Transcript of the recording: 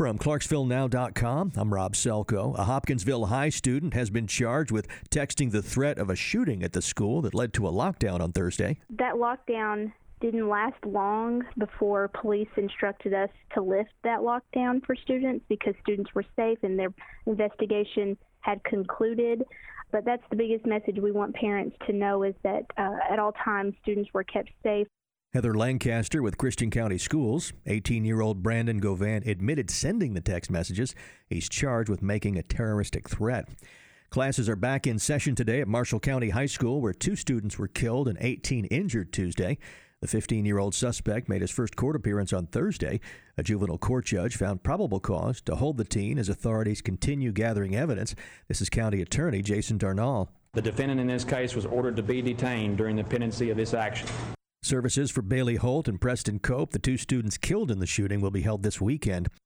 From ClarksvilleNow.com, I'm Rob Selko. A Hopkinsville High student has been charged with texting the threat of a shooting at the school that led to a lockdown on Thursday. That lockdown didn't last long before police instructed us to lift that lockdown for students because students were safe and their investigation had concluded. But that's the biggest message we want parents to know is that uh, at all times students were kept safe. Heather Lancaster with Christian County Schools. 18 year old Brandon Govan admitted sending the text messages. He's charged with making a terroristic threat. Classes are back in session today at Marshall County High School, where two students were killed and 18 injured Tuesday. The 15 year old suspect made his first court appearance on Thursday. A juvenile court judge found probable cause to hold the teen as authorities continue gathering evidence. This is County Attorney Jason Darnall. The defendant in this case was ordered to be detained during the pendency of this action. Services for Bailey Holt and Preston Cope, the two students killed in the shooting, will be held this weekend.